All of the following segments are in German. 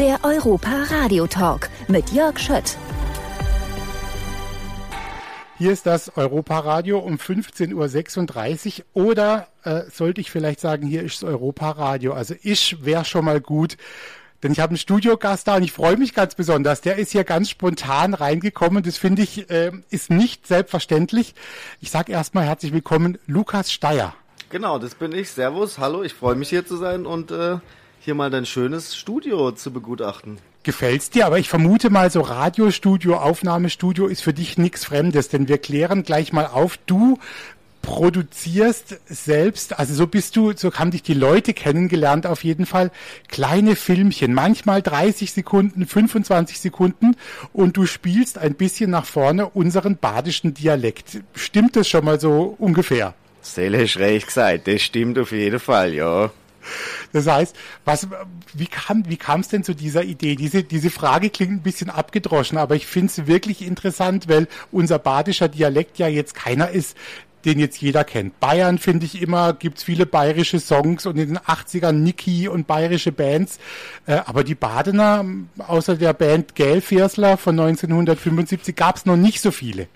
Der Europa Radio Talk mit Jörg Schött. Hier ist das Europa-Radio um 15.36 Uhr oder äh, sollte ich vielleicht sagen, hier ist das Europa-Radio. Also ich wäre schon mal gut, denn ich habe einen Studiogast da und ich freue mich ganz besonders. Der ist hier ganz spontan reingekommen. Das finde ich äh, ist nicht selbstverständlich. Ich sage erstmal herzlich willkommen, Lukas Steyer. Genau, das bin ich. Servus, hallo, ich freue mich hier zu sein und äh, hier mal dein schönes Studio zu begutachten gefällt's dir, aber ich vermute mal, so Radiostudio, Aufnahmestudio ist für dich nichts Fremdes, denn wir klären gleich mal auf, du produzierst selbst, also so bist du, so haben dich die Leute kennengelernt auf jeden Fall, kleine Filmchen, manchmal 30 Sekunden, 25 Sekunden und du spielst ein bisschen nach vorne unseren badischen Dialekt. Stimmt das schon mal so ungefähr? Seelisch recht gesagt, das stimmt auf jeden Fall, ja. Das heißt, was, wie kam, wie kam es denn zu dieser Idee? Diese, diese Frage klingt ein bisschen abgedroschen, aber ich finde es wirklich interessant, weil unser badischer Dialekt ja jetzt keiner ist, den jetzt jeder kennt. Bayern finde ich immer, gibt's viele bayerische Songs und in den 80ern Niki und bayerische Bands. Äh, aber die Badener, außer der Band Gelfiersler von 1975, gab's noch nicht so viele.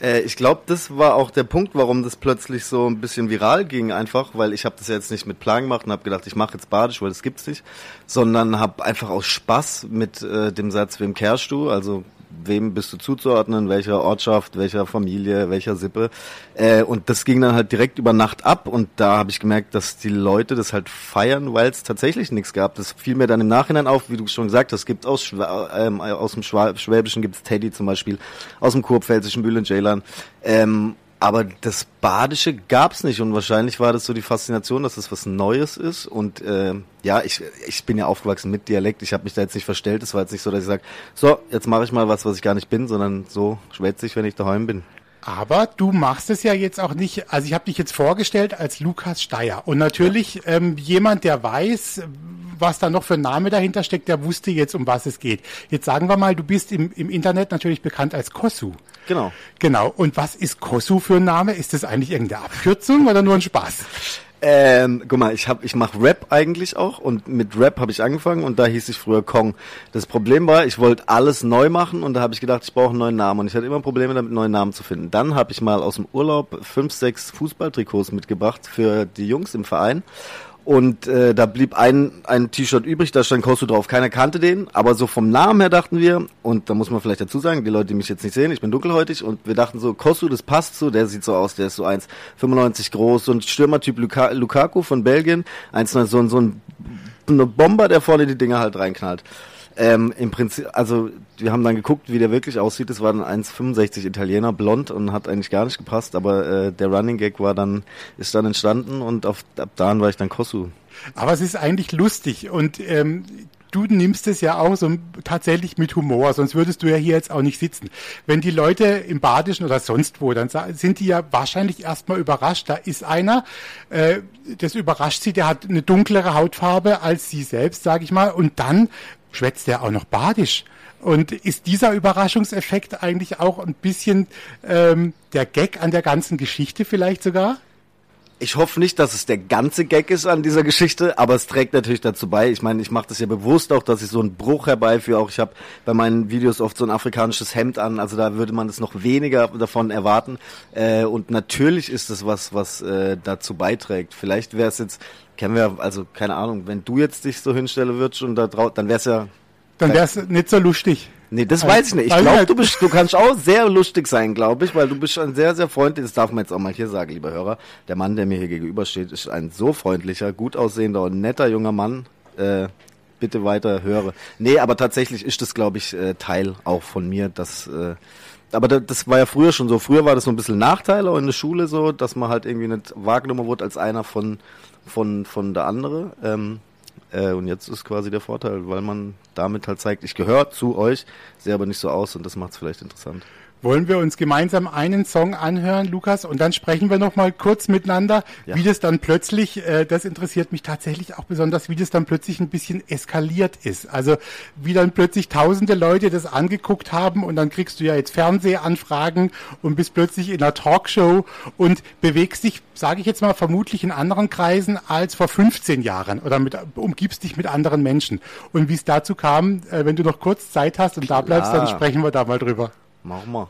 Äh, ich glaube, das war auch der Punkt, warum das plötzlich so ein bisschen viral ging, einfach, weil ich habe das jetzt nicht mit Plan gemacht und habe gedacht, ich mache jetzt Badisch, weil das gibt's nicht, sondern habe einfach aus Spaß mit äh, dem Satz, wem kehrst du, also wem bist du zuzuordnen, welcher Ortschaft, welcher Familie, welcher Sippe. Äh, und das ging dann halt direkt über Nacht ab und da habe ich gemerkt, dass die Leute das halt feiern, weil es tatsächlich nichts gab. Das fiel mir dann im Nachhinein auf, wie du schon gesagt hast, gibt aus, ähm, aus dem Schwäbischen gibt's Teddy zum Beispiel, aus dem Kurpfälzischen Bühlen Ceylan. Ähm, aber das Badische gab's nicht und wahrscheinlich war das so die Faszination, dass das was Neues ist. Und äh, ja, ich, ich bin ja aufgewachsen mit Dialekt. Ich habe mich da jetzt nicht verstellt. Es war jetzt nicht so, dass ich sage, so, jetzt mache ich mal was, was ich gar nicht bin, sondern so schwätze ich, wenn ich daheim bin. Aber du machst es ja jetzt auch nicht, also ich habe dich jetzt vorgestellt als Lukas Steyer. Und natürlich ähm, jemand, der weiß, was da noch für ein Name dahinter steckt, der wusste jetzt, um was es geht. Jetzt sagen wir mal, du bist im, im Internet natürlich bekannt als Kosu. Genau. Genau. Und was ist Kosu für ein Name? Ist das eigentlich irgendeine Abkürzung oder nur ein Spaß? Ähm, guck mal, ich hab, ich mache Rap eigentlich auch und mit Rap habe ich angefangen und da hieß ich früher Kong. Das Problem war, ich wollte alles neu machen und da habe ich gedacht, ich brauche einen neuen Namen und ich hatte immer Probleme damit, einen neuen Namen zu finden. Dann habe ich mal aus dem Urlaub fünf, sechs Fußballtrikots mitgebracht für die Jungs im Verein und äh, da blieb ein, ein T-Shirt übrig, da stand Kosu drauf. Keiner kannte den, aber so vom Namen her dachten wir, und da muss man vielleicht dazu sagen, die Leute, die mich jetzt nicht sehen, ich bin dunkelhäutig, und wir dachten so, Kosu, das passt so, der sieht so aus, der ist so 1,95 groß, so ein Stürmertyp Luka Lukaku von Belgien, eins so, so ein Bomber, der vorne die Dinger halt reinknallt. Ähm, Im Prinzip, also wir haben dann geguckt, wie der wirklich aussieht. Es war ein 1,65 Italiener, blond und hat eigentlich gar nicht gepasst, aber äh, der Running Gag war dann, ist dann entstanden und auf, ab da war ich dann Kosu. Aber es ist eigentlich lustig und ähm, du nimmst es ja auch so tatsächlich mit Humor, sonst würdest du ja hier jetzt auch nicht sitzen. Wenn die Leute im Badischen oder sonst wo, dann sind die ja wahrscheinlich erstmal überrascht. Da ist einer, äh, das überrascht sie, der hat eine dunklere Hautfarbe als sie selbst, sage ich mal, und dann schwätzt er auch noch Badisch. Und ist dieser Überraschungseffekt eigentlich auch ein bisschen ähm, der Gag an der ganzen Geschichte vielleicht sogar? Ich hoffe nicht, dass es der ganze Gag ist an dieser Geschichte, aber es trägt natürlich dazu bei. Ich meine, ich mache das ja bewusst auch, dass ich so einen Bruch herbeiführe. Auch ich habe bei meinen Videos oft so ein afrikanisches Hemd an, also da würde man es noch weniger davon erwarten. Äh, und natürlich ist es was, was äh, dazu beiträgt. Vielleicht wäre es jetzt kennen wir, also keine Ahnung, wenn du jetzt dich so hinstellen würdest und da drauf, dann wär's ja. Dann wär's nicht so lustig. Nee, das also, weiß ich nicht. Ich glaube, du bist, du kannst auch sehr lustig sein, glaube ich, weil du bist ein sehr, sehr freundlich, das darf man jetzt auch mal hier sagen, lieber Hörer. Der Mann, der mir hier gegenübersteht, ist ein so freundlicher, gut aussehender und netter junger Mann. Äh, bitte weiter höre. Nee, aber tatsächlich ist das, glaube ich, äh, Teil auch von mir, dass, äh, aber das war ja früher schon so. Früher war das so ein bisschen Nachteil auch in der Schule so, dass man halt irgendwie nicht wahrgenommen wurde als einer von von, von der andere. Ähm, äh, und jetzt ist quasi der Vorteil, weil man damit halt zeigt, ich gehöre zu euch, sehe aber nicht so aus und das macht es vielleicht interessant. Wollen wir uns gemeinsam einen Song anhören, Lukas, und dann sprechen wir noch mal kurz miteinander, ja. wie das dann plötzlich, äh, das interessiert mich tatsächlich auch besonders, wie das dann plötzlich ein bisschen eskaliert ist. Also wie dann plötzlich tausende Leute das angeguckt haben und dann kriegst du ja jetzt Fernsehanfragen und bist plötzlich in einer Talkshow und bewegst dich, sage ich jetzt mal, vermutlich in anderen Kreisen als vor 15 Jahren oder mit, umgibst dich mit anderen Menschen. Und wie es dazu kam, äh, wenn du noch kurz Zeit hast und da bleibst, dann sprechen wir da mal drüber. Machen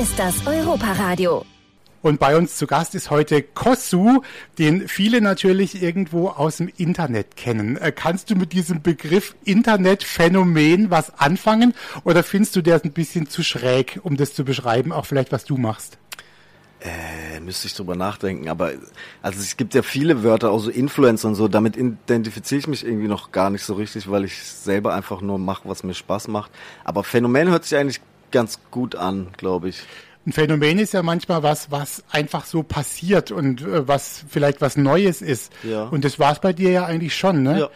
ist das Europaradio. Und bei uns zu Gast ist heute Kossu, den viele natürlich irgendwo aus dem Internet kennen. Äh, kannst du mit diesem Begriff Internetphänomen was anfangen oder findest du der ein bisschen zu schräg, um das zu beschreiben, auch vielleicht was du machst? Äh, müsste ich drüber nachdenken, aber also es gibt ja viele Wörter, auch so Influencer und so, damit identifiziere ich mich irgendwie noch gar nicht so richtig, weil ich selber einfach nur mache, was mir Spaß macht. Aber Phänomen hört sich eigentlich ganz gut an, glaube ich. Ein Phänomen ist ja manchmal was, was einfach so passiert und äh, was vielleicht was Neues ist. Ja. Und das war es bei dir ja eigentlich schon, ne? Ja.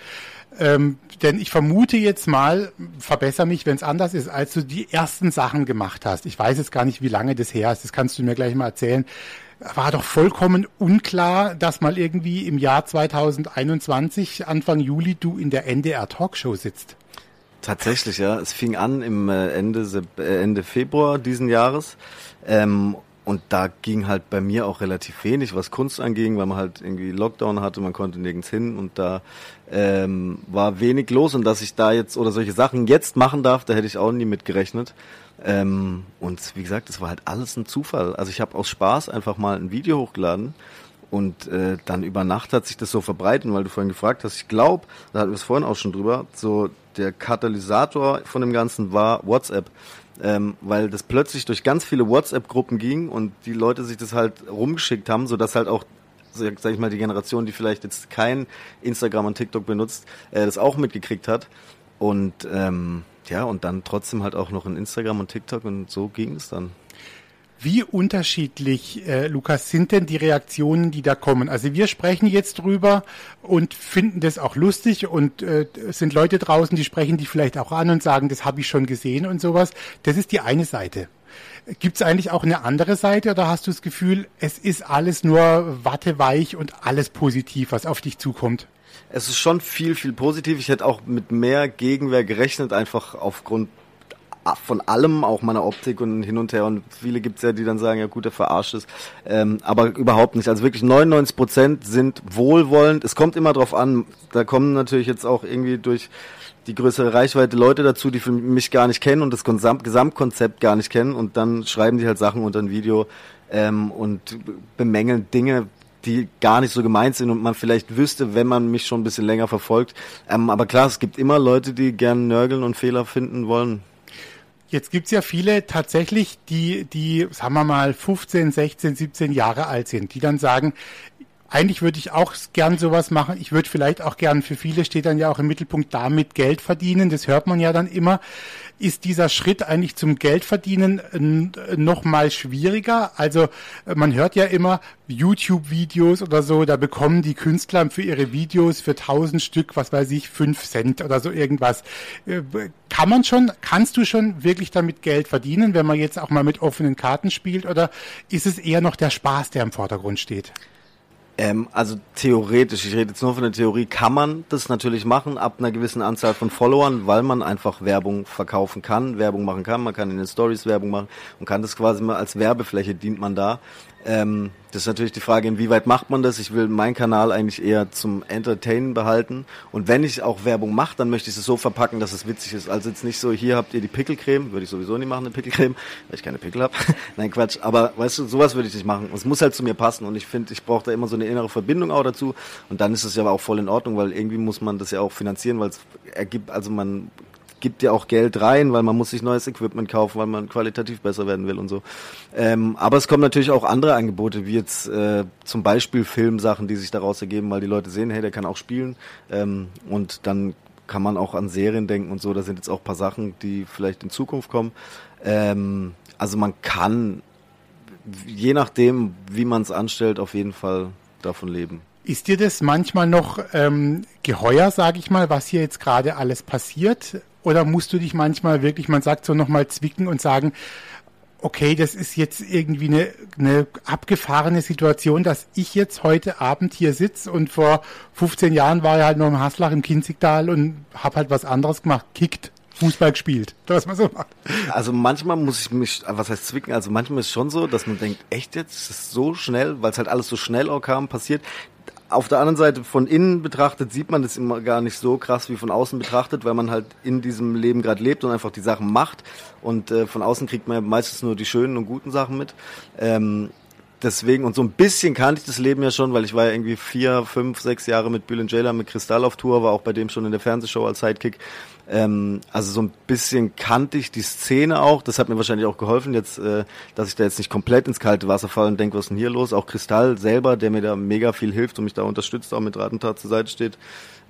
Ähm, denn ich vermute jetzt mal, verbessere mich, wenn es anders ist, als du die ersten Sachen gemacht hast. Ich weiß jetzt gar nicht, wie lange das her ist. Das kannst du mir gleich mal erzählen. War doch vollkommen unklar, dass mal irgendwie im Jahr 2021, Anfang Juli, du in der NDR Talkshow sitzt. Tatsächlich, ja. Es fing an im äh, Ende, äh, Ende Februar diesen Jahres. Ähm, und da ging halt bei mir auch relativ wenig, was Kunst anging, weil man halt irgendwie Lockdown hatte, man konnte nirgends hin und da ähm, war wenig los und dass ich da jetzt oder solche Sachen jetzt machen darf, da hätte ich auch nie mit gerechnet. Ähm, und wie gesagt, es war halt alles ein Zufall. Also ich habe aus Spaß einfach mal ein Video hochgeladen und äh, dann über Nacht hat sich das so verbreitet, weil du vorhin gefragt hast. Ich glaube, da hatten wir es vorhin auch schon drüber, so der Katalysator von dem Ganzen war WhatsApp. Ähm, weil das plötzlich durch ganz viele WhatsApp-Gruppen ging und die Leute sich das halt rumgeschickt haben, sodass halt auch sag ich mal, die Generation, die vielleicht jetzt kein Instagram und TikTok benutzt, äh, das auch mitgekriegt hat. Und ähm, ja, und dann trotzdem halt auch noch in Instagram und TikTok und so ging es dann. Wie unterschiedlich, äh, Lukas, sind denn die Reaktionen, die da kommen? Also wir sprechen jetzt drüber und finden das auch lustig und äh, sind Leute draußen, die sprechen dich vielleicht auch an und sagen, das habe ich schon gesehen und sowas. Das ist die eine Seite. Gibt es eigentlich auch eine andere Seite oder hast du das Gefühl, es ist alles nur watteweich und alles positiv, was auf dich zukommt? Es ist schon viel, viel positiv. Ich hätte auch mit mehr Gegenwehr gerechnet, einfach aufgrund von allem, auch meiner Optik und hin und her. Und viele gibt's ja, die dann sagen, ja gut, der verarscht ist. Ähm, aber überhaupt nicht. Also wirklich 99 Prozent sind wohlwollend. Es kommt immer drauf an. Da kommen natürlich jetzt auch irgendwie durch die größere Reichweite Leute dazu, die mich gar nicht kennen und das Gesamtkonzept gar nicht kennen. Und dann schreiben die halt Sachen unter ein Video ähm, und bemängeln Dinge, die gar nicht so gemeint sind und man vielleicht wüsste, wenn man mich schon ein bisschen länger verfolgt. Ähm, aber klar, es gibt immer Leute, die gern nörgeln und Fehler finden wollen. Jetzt gibt's ja viele tatsächlich, die, die, sagen wir mal, 15, 16, 17 Jahre alt sind, die dann sagen, eigentlich würde ich auch gern sowas machen. Ich würde vielleicht auch gern, für viele steht dann ja auch im Mittelpunkt damit Geld verdienen. Das hört man ja dann immer. Ist dieser Schritt eigentlich zum Geldverdienen noch mal schwieriger? Also man hört ja immer YouTube-Videos oder so, da bekommen die Künstler für ihre Videos für tausend Stück, was weiß ich, fünf Cent oder so irgendwas. Äh, kann man schon, kannst du schon wirklich damit Geld verdienen, wenn man jetzt auch mal mit offenen Karten spielt oder ist es eher noch der Spaß, der im Vordergrund steht? Ähm, also theoretisch, ich rede jetzt nur von der Theorie, kann man das natürlich machen ab einer gewissen Anzahl von Followern, weil man einfach Werbung verkaufen kann, Werbung machen kann, man kann in den Stories Werbung machen und kann das quasi mal als Werbefläche dient man da. Ähm, das ist natürlich die Frage, inwieweit macht man das? Ich will meinen Kanal eigentlich eher zum Entertainen behalten. Und wenn ich auch Werbung mache, dann möchte ich es so verpacken, dass es witzig ist. Also jetzt nicht so, hier habt ihr die Pickelcreme, würde ich sowieso nicht machen, eine Pickelcreme, weil ich keine Pickel habe. Nein, Quatsch. Aber weißt du, sowas würde ich nicht machen. Es muss halt zu mir passen. Und ich finde, ich brauche da immer so eine innere Verbindung auch dazu. Und dann ist es ja auch voll in Ordnung, weil irgendwie muss man das ja auch finanzieren, weil es ergibt, also man gibt ja auch Geld rein, weil man muss sich neues Equipment kaufen, weil man qualitativ besser werden will und so. Ähm, aber es kommen natürlich auch andere Angebote, wie jetzt äh, zum Beispiel Filmsachen, die sich daraus ergeben, weil die Leute sehen, hey, der kann auch spielen. Ähm, und dann kann man auch an Serien denken und so. Da sind jetzt auch paar Sachen, die vielleicht in Zukunft kommen. Ähm, also man kann, je nachdem, wie man es anstellt, auf jeden Fall davon leben. Ist dir das manchmal noch ähm, geheuer, sage ich mal, was hier jetzt gerade alles passiert? Oder musst du dich manchmal wirklich, man sagt so nochmal zwicken und sagen, okay, das ist jetzt irgendwie eine, eine abgefahrene Situation, dass ich jetzt heute Abend hier sitze und vor 15 Jahren war ich halt noch im Haslach im Kinzigtal und habe halt was anderes gemacht, kickt. Fußball gespielt, was man so macht. Also manchmal muss ich mich, was heißt zwicken, also manchmal ist es schon so, dass man denkt, echt jetzt, ist es so schnell, weil es halt alles so schnell auch kam, passiert auf der anderen Seite von innen betrachtet sieht man das immer gar nicht so krass wie von außen betrachtet, weil man halt in diesem Leben gerade lebt und einfach die Sachen macht. Und äh, von außen kriegt man meistens nur die schönen und guten Sachen mit. Ähm, deswegen, und so ein bisschen kannte ich das Leben ja schon, weil ich war ja irgendwie vier, fünf, sechs Jahre mit Bülent Jailer, mit Kristall auf Tour, war auch bei dem schon in der Fernsehshow als Sidekick. Ähm, also so ein bisschen kannte ich die Szene auch. Das hat mir wahrscheinlich auch geholfen, jetzt, äh, dass ich da jetzt nicht komplett ins kalte Wasser falle und denke, was ist denn hier los? Auch Kristall selber, der mir da mega viel hilft und mich da unterstützt, auch mit Rat und Tat zur Seite steht.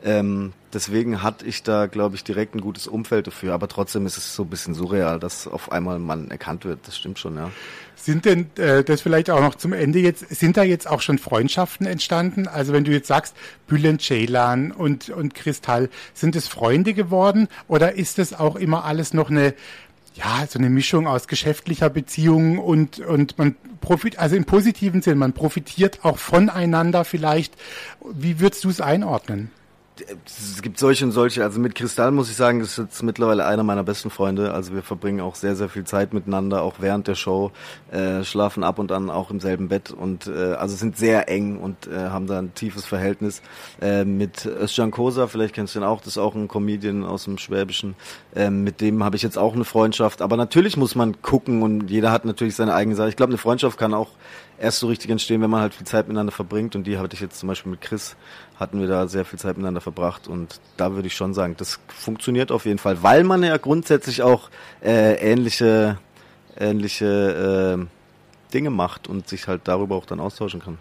Ähm, deswegen hatte ich da, glaube ich, direkt ein gutes Umfeld dafür. Aber trotzdem ist es so ein bisschen surreal, dass auf einmal man erkannt wird. Das stimmt schon, ja. Sind denn, äh, das vielleicht auch noch zum Ende jetzt, sind da jetzt auch schon Freundschaften entstanden? Also wenn du jetzt sagst, Bülent Ceylan und, und Kristall, sind es Freunde geworden oder ist es auch immer alles noch eine, ja, so eine Mischung aus geschäftlicher Beziehung und, und man profitiert, also im positiven Sinn, man profitiert auch voneinander vielleicht. Wie würdest du es einordnen? Es gibt solche und solche. Also mit Kristall muss ich sagen, das ist jetzt mittlerweile einer meiner besten Freunde. Also wir verbringen auch sehr, sehr viel Zeit miteinander, auch während der Show, äh, schlafen ab und an auch im selben Bett und äh, also sind sehr eng und äh, haben da ein tiefes Verhältnis. Äh, mit Özcan Kosa, vielleicht kennst du ihn auch, das ist auch ein Comedian aus dem Schwäbischen. Äh, mit dem habe ich jetzt auch eine Freundschaft. Aber natürlich muss man gucken und jeder hat natürlich seine eigene Sache. Ich glaube, eine Freundschaft kann auch erst so richtig entstehen, wenn man halt viel Zeit miteinander verbringt. Und die hatte ich jetzt zum Beispiel mit Chris, hatten wir da sehr viel Zeit miteinander verbracht. Und da würde ich schon sagen, das funktioniert auf jeden Fall, weil man ja grundsätzlich auch äh, ähnliche, ähnliche äh, Dinge macht und sich halt darüber auch dann austauschen kann.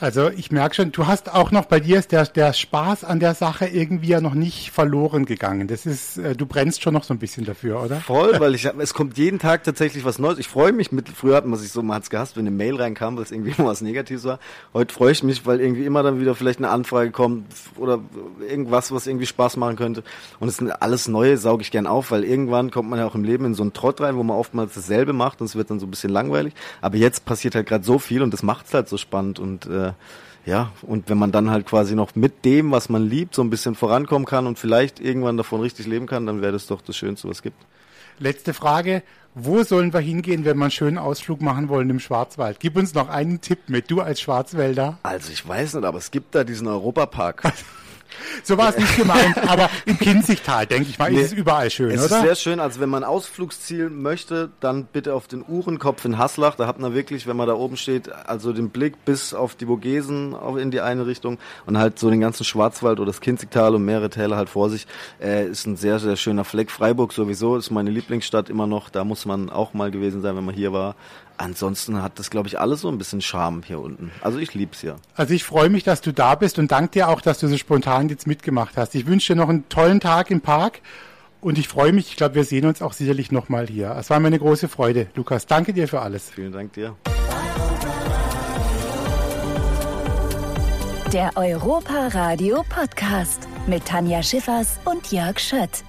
Also ich merke schon, du hast auch noch bei dir ist der, der Spaß an der Sache irgendwie ja noch nicht verloren gegangen. Das ist, äh, du brennst schon noch so ein bisschen dafür, oder? Voll, weil ich es kommt jeden Tag tatsächlich was Neues. Ich freue mich mit, früher hat man sich so, man hat's gehasst, wenn eine Mail reinkam, weil es irgendwie immer was Negatives war. Heute freue ich mich, weil irgendwie immer dann wieder vielleicht eine Anfrage kommt oder irgendwas, was irgendwie Spaß machen könnte. Und es sind alles Neue, sauge ich gern auf, weil irgendwann kommt man ja auch im Leben in so einen Trott rein, wo man oftmals dasselbe macht und es wird dann so ein bisschen langweilig. Aber jetzt passiert halt gerade so viel und das macht's halt so spannend und äh, ja, und wenn man dann halt quasi noch mit dem, was man liebt, so ein bisschen vorankommen kann und vielleicht irgendwann davon richtig leben kann, dann wäre das doch das Schönste, was es gibt. Letzte Frage. Wo sollen wir hingehen, wenn wir einen schönen Ausflug machen wollen im Schwarzwald? Gib uns noch einen Tipp mit, du als Schwarzwälder. Also ich weiß nicht, aber es gibt da diesen Europapark. So war es nicht gemeint, aber im Kinzigtal, denke ich mal, nee, ist es überall schön, es oder? Es ist sehr schön. Also wenn man Ausflugsziel möchte, dann bitte auf den Uhrenkopf in Haslach. Da hat man wirklich, wenn man da oben steht, also den Blick bis auf die Vogesen in die eine Richtung und halt so den ganzen Schwarzwald oder das Kinzigtal und mehrere Täler halt vor sich. Äh, ist ein sehr, sehr schöner Fleck. Freiburg sowieso ist meine Lieblingsstadt immer noch. Da muss man auch mal gewesen sein, wenn man hier war ansonsten hat das, glaube ich, alles so ein bisschen Charme hier unten. Also ich lieb's hier. Also ich freue mich, dass du da bist und danke dir auch, dass du so spontan jetzt mitgemacht hast. Ich wünsche dir noch einen tollen Tag im Park und ich freue mich. Ich glaube, wir sehen uns auch sicherlich nochmal hier. Es war mir eine große Freude, Lukas. Danke dir für alles. Vielen Dank dir. Der Europa Radio Podcast mit Tanja Schiffers und Jörg Schött.